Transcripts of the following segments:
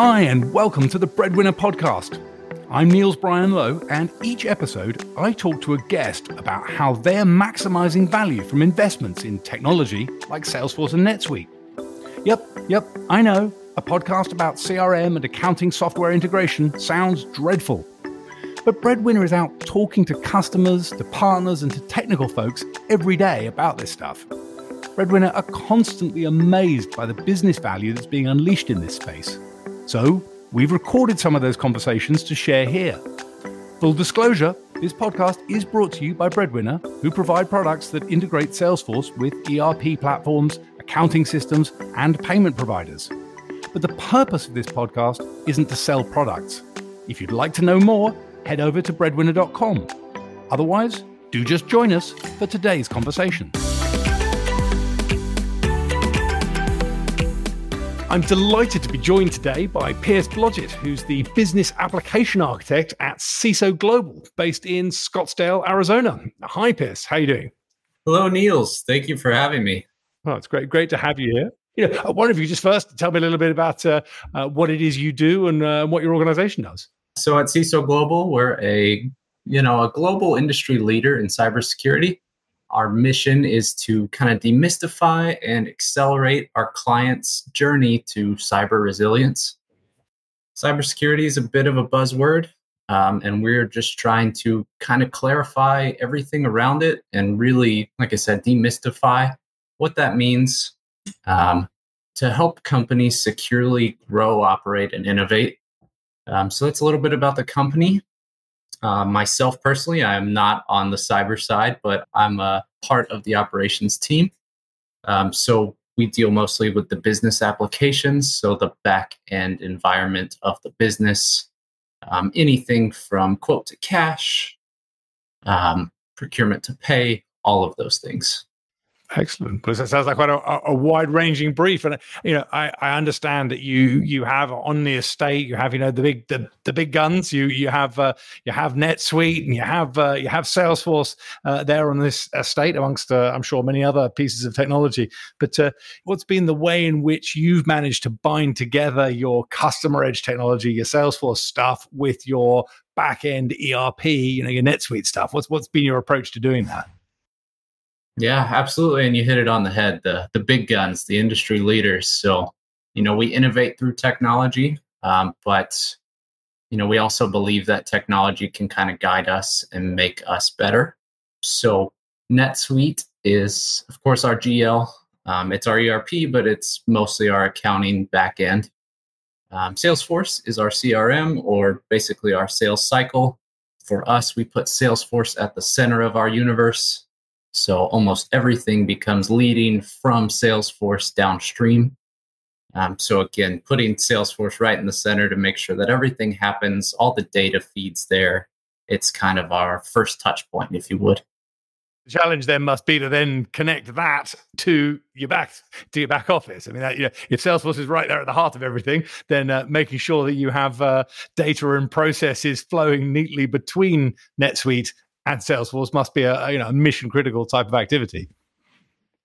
Hi, and welcome to the Breadwinner Podcast. I'm Niels Brian Lowe, and each episode I talk to a guest about how they're maximizing value from investments in technology like Salesforce and NetSuite. Yep, yep, I know, a podcast about CRM and accounting software integration sounds dreadful. But Breadwinner is out talking to customers, to partners, and to technical folks every day about this stuff. Breadwinner are constantly amazed by the business value that's being unleashed in this space. So, we've recorded some of those conversations to share here. Full disclosure this podcast is brought to you by Breadwinner, who provide products that integrate Salesforce with ERP platforms, accounting systems, and payment providers. But the purpose of this podcast isn't to sell products. If you'd like to know more, head over to breadwinner.com. Otherwise, do just join us for today's conversation. I'm delighted to be joined today by Pierce Blodgett, who's the business application architect at CISO Global, based in Scottsdale, Arizona. Hi, Pierce. How are you doing? Hello, Niels. Thank you for having me. Oh, it's great, great to have you here. You know, I wonder if you just first tell me a little bit about uh, uh, what it is you do and uh, what your organization does. So at CISO Global, we're a you know a global industry leader in cybersecurity. Our mission is to kind of demystify and accelerate our clients' journey to cyber resilience. Cybersecurity is a bit of a buzzword, um, and we're just trying to kind of clarify everything around it and really, like I said, demystify what that means um, to help companies securely grow, operate, and innovate. Um, so that's a little bit about the company. Uh, myself personally, I am not on the cyber side, but I'm a part of the operations team. Um, so we deal mostly with the business applications, so the back end environment of the business, um, anything from quote to cash, um, procurement to pay, all of those things. Excellent. Because it sounds like quite a, a wide-ranging brief, and you know, I, I understand that you you have on the estate, you have you know the big the, the big guns. You you have uh, you have NetSuite and you have uh, you have Salesforce uh, there on this estate, amongst uh, I'm sure many other pieces of technology. But uh, what's been the way in which you've managed to bind together your customer edge technology, your Salesforce stuff, with your back end ERP, you know, your NetSuite stuff? What's what's been your approach to doing that? Yeah, absolutely. And you hit it on the head. The the big guns, the industry leaders. So, you know, we innovate through technology, um, but you know, we also believe that technology can kind of guide us and make us better. So, NetSuite is, of course, our GL. Um, it's our ERP, but it's mostly our accounting backend. Um, Salesforce is our CRM, or basically our sales cycle. For us, we put Salesforce at the center of our universe. So almost everything becomes leading from Salesforce downstream. Um, so again, putting Salesforce right in the center to make sure that everything happens, all the data feeds there. It's kind of our first touch point, if you would. The challenge then must be to then connect that to your back to your back office. I mean, that, you know, if Salesforce is right there at the heart of everything, then uh, making sure that you have uh, data and processes flowing neatly between NetSuite and Salesforce must be a, you know a mission critical type of activity.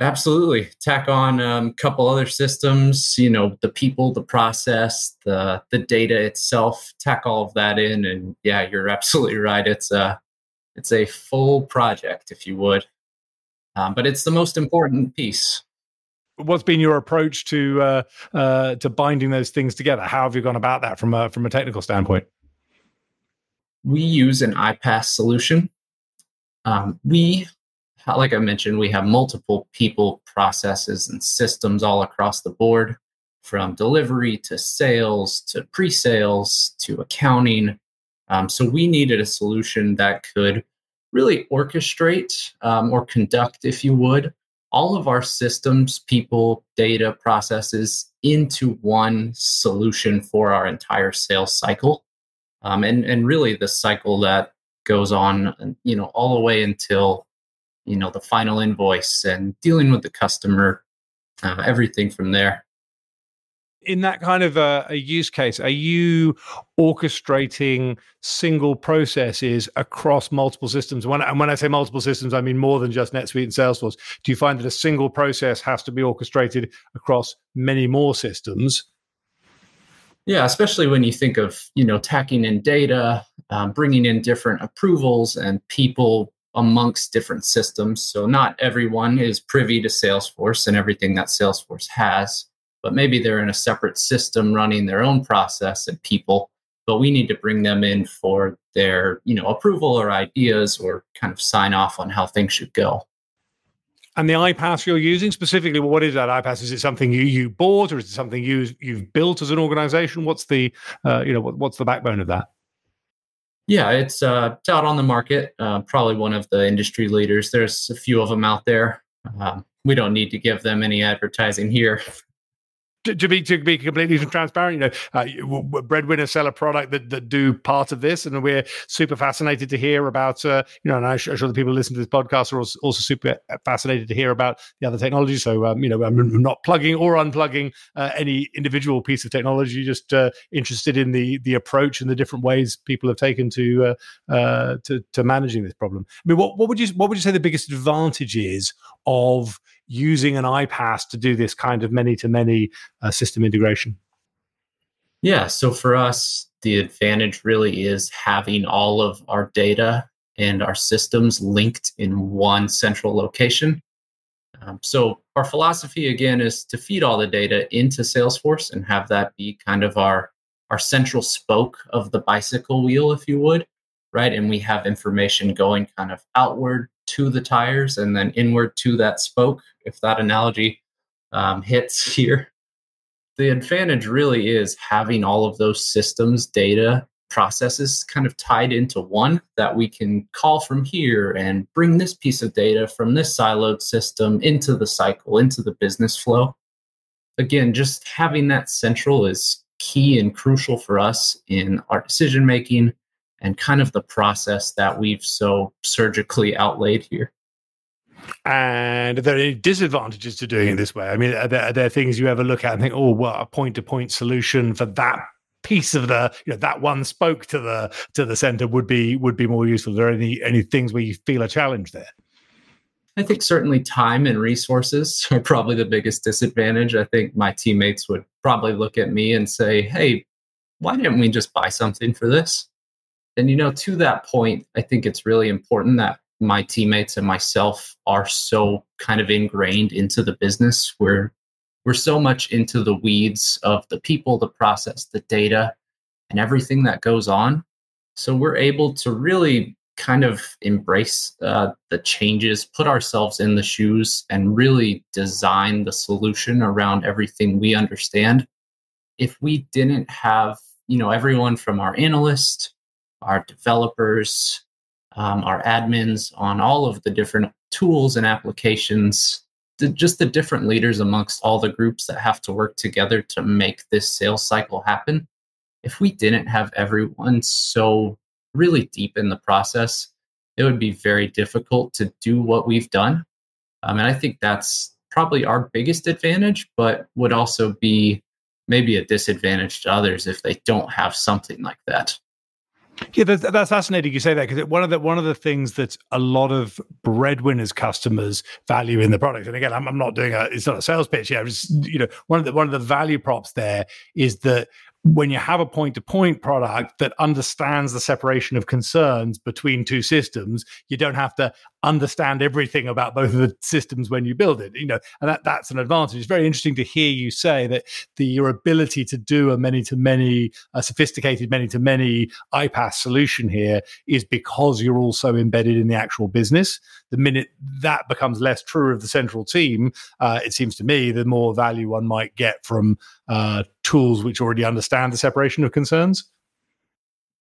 Absolutely. Tack on a um, couple other systems, you know, the people, the process, the the data itself, tack all of that in and yeah, you're absolutely right. It's a it's a full project if you would. Um, but it's the most important piece. What's been your approach to uh, uh, to binding those things together? How have you gone about that from a from a technical standpoint? We use an iPaaS solution um, we, like I mentioned, we have multiple people, processes, and systems all across the board from delivery to sales to pre sales to accounting. Um, so we needed a solution that could really orchestrate um, or conduct, if you would, all of our systems, people, data, processes into one solution for our entire sales cycle. Um, and, and really the cycle that goes on, you know, all the way until, you know, the final invoice and dealing with the customer, uh, everything from there. In that kind of a, a use case, are you orchestrating single processes across multiple systems? When, and when I say multiple systems, I mean more than just NetSuite and Salesforce. Do you find that a single process has to be orchestrated across many more systems? Yeah, especially when you think of you know tacking in data, um, bringing in different approvals and people amongst different systems. So not everyone is privy to Salesforce and everything that Salesforce has, but maybe they're in a separate system running their own process and people. But we need to bring them in for their you know approval or ideas or kind of sign off on how things should go. And the iPaaS you're using specifically, what is that iPaaS? Is it something you you bought, or is it something you you've built as an organization? What's the uh, you know what, what's the backbone of that? Yeah, it's uh, it's out on the market. Uh, probably one of the industry leaders. There's a few of them out there. Um, we don't need to give them any advertising here to, to, be to be completely transparent, you know, uh, breadwinner sell a product that, that do part of this, and we're super fascinated to hear about. Uh, you know, and I'm sure, the people who listen to this podcast are also, also super fascinated to hear about the other technology. So, um, you know, I'm not plugging or unplugging uh, any individual piece of technology. Just uh, interested in the the approach and the different ways people have taken to uh, uh, to to managing this problem. I mean, what what would you what would you say the biggest advantage is of using an iPaaS to do this kind of many to many system integration? Yeah, so for us, the advantage really is having all of our data and our systems linked in one central location. Um, so our philosophy again is to feed all the data into Salesforce and have that be kind of our our central spoke of the bicycle wheel, if you would, right? And we have information going kind of outward to the tires and then inward to that spoke, if that analogy um, hits here. The advantage really is having all of those systems, data, processes kind of tied into one that we can call from here and bring this piece of data from this siloed system into the cycle, into the business flow. Again, just having that central is key and crucial for us in our decision making and kind of the process that we've so surgically outlaid here. And are there any disadvantages to doing it this way? I mean, are there, are there things you ever look at and think, oh, well, a point to point solution for that piece of the you know that one spoke to the to the center would be would be more useful. Are there any any things where you feel a challenge there? I think certainly time and resources are probably the biggest disadvantage. I think my teammates would probably look at me and say, "Hey, why didn't we just buy something for this?" And, you know, to that point, I think it's really important that my teammates and myself are so kind of ingrained into the business. We're, we're so much into the weeds of the people, the process, the data, and everything that goes on. So we're able to really kind of embrace uh, the changes, put ourselves in the shoes, and really design the solution around everything we understand. If we didn't have, you know, everyone from our analyst our developers, um, our admins on all of the different tools and applications, the, just the different leaders amongst all the groups that have to work together to make this sales cycle happen. If we didn't have everyone so really deep in the process, it would be very difficult to do what we've done. Um, and I think that's probably our biggest advantage, but would also be maybe a disadvantage to others if they don't have something like that. Yeah, that's, that's fascinating. You say that because one of the one of the things that a lot of breadwinners customers value in the product, and again, I'm, I'm not doing a it's not a sales pitch. Yeah, just you know, one of the one of the value props there is that when you have a point to point product that understands the separation of concerns between two systems, you don't have to understand everything about both of the systems when you build it. You know, and that, that's an advantage. It's very interesting to hear you say that the your ability to do a many to many, a sophisticated many to many iPaaS solution here is because you're also embedded in the actual business. The minute that becomes less true of the central team, uh, it seems to me the more value one might get from uh, tools which already understand the separation of concerns.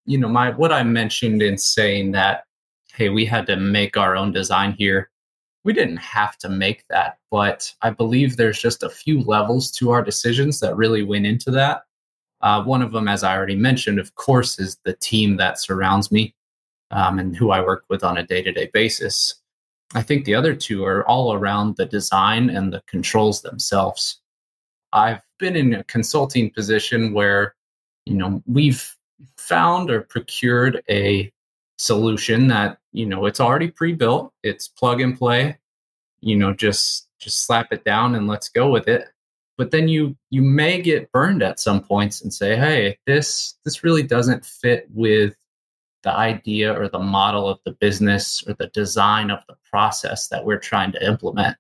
You know, my what I mentioned in saying that hey, we had to make our own design here. We didn't have to make that, but I believe there's just a few levels to our decisions that really went into that. Uh, one of them, as I already mentioned, of course, is the team that surrounds me um, and who I work with on a day to day basis. I think the other two are all around the design and the controls themselves. I've been in a consulting position where, you know, we've found or procured a solution that you know it's already pre-built it's plug and play you know just just slap it down and let's go with it. But then you you may get burned at some points and say hey this this really doesn't fit with the idea or the model of the business or the design of the process that we're trying to implement.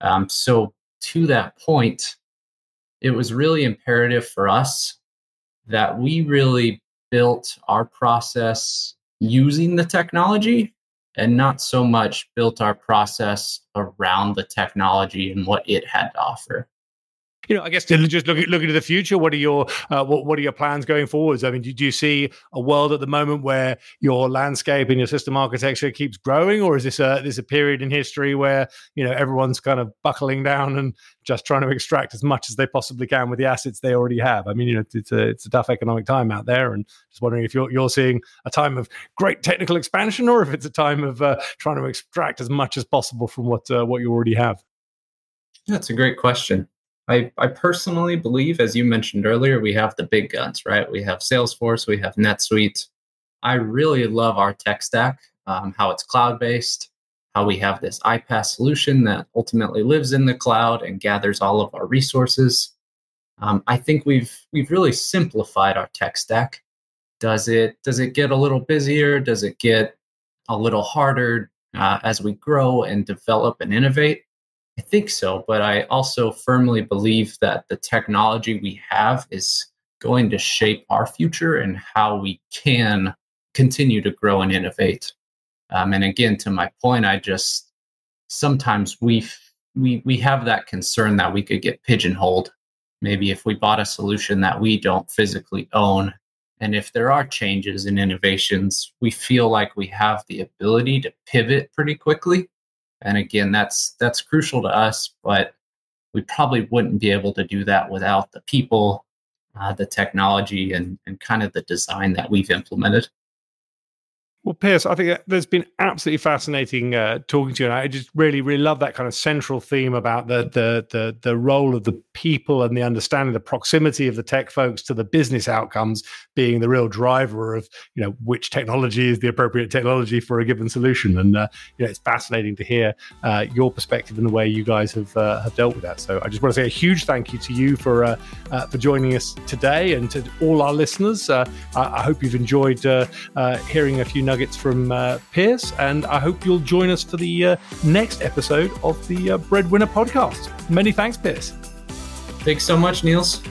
Um, so to that point it was really imperative for us that we really built our process using the technology and not so much built our process around the technology and what it had to offer you know, I guess to just looking looking to the future, what are your uh, what what are your plans going forwards? I mean, do, do, you see a world at the moment where your landscape and your system architecture keeps growing, or is this a this a period in history where you know everyone's kind of buckling down and just trying to extract as much as they possibly can with the assets they already have? I mean, you know, it's a it's a tough economic time out there, and just wondering if you're you're seeing a time of great technical expansion, or if it's a time of uh, trying to extract as much as possible from what uh, what you already have. That's a great question. I, I personally believe, as you mentioned earlier, we have the big guns, right? We have Salesforce, we have NetSuite. I really love our tech stack, um, how it's cloud based, how we have this iPaaS solution that ultimately lives in the cloud and gathers all of our resources. Um, I think we've we've really simplified our tech stack. Does it does it get a little busier? Does it get a little harder uh, as we grow and develop and innovate? I think so, but I also firmly believe that the technology we have is going to shape our future and how we can continue to grow and innovate. Um, and again, to my point, I just sometimes we we we have that concern that we could get pigeonholed. Maybe if we bought a solution that we don't physically own, and if there are changes and innovations, we feel like we have the ability to pivot pretty quickly and again, that's that's crucial to us, but we probably wouldn't be able to do that without the people, uh, the technology, and and kind of the design that we've implemented. Well, Pierce, I think there's been absolutely fascinating uh, talking to you, and I just really, really love that kind of central theme about the the the the role of the people and the understanding, the proximity of the tech folks to the business outcomes being the real driver of you know which technology is the appropriate technology for a given solution. And uh, you know, it's fascinating to hear uh, your perspective and the way you guys have uh, have dealt with that. So I just want to say a huge thank you to you for uh, uh, for joining us today, and to all our listeners. I, I, hope you've enjoyed hearing a few nuggets from uh, Pierce, and I hope you'll join us for the uh, next episode of the uh, Breadwinner podcast. Many thanks, Pierce. Thanks so much, Niels.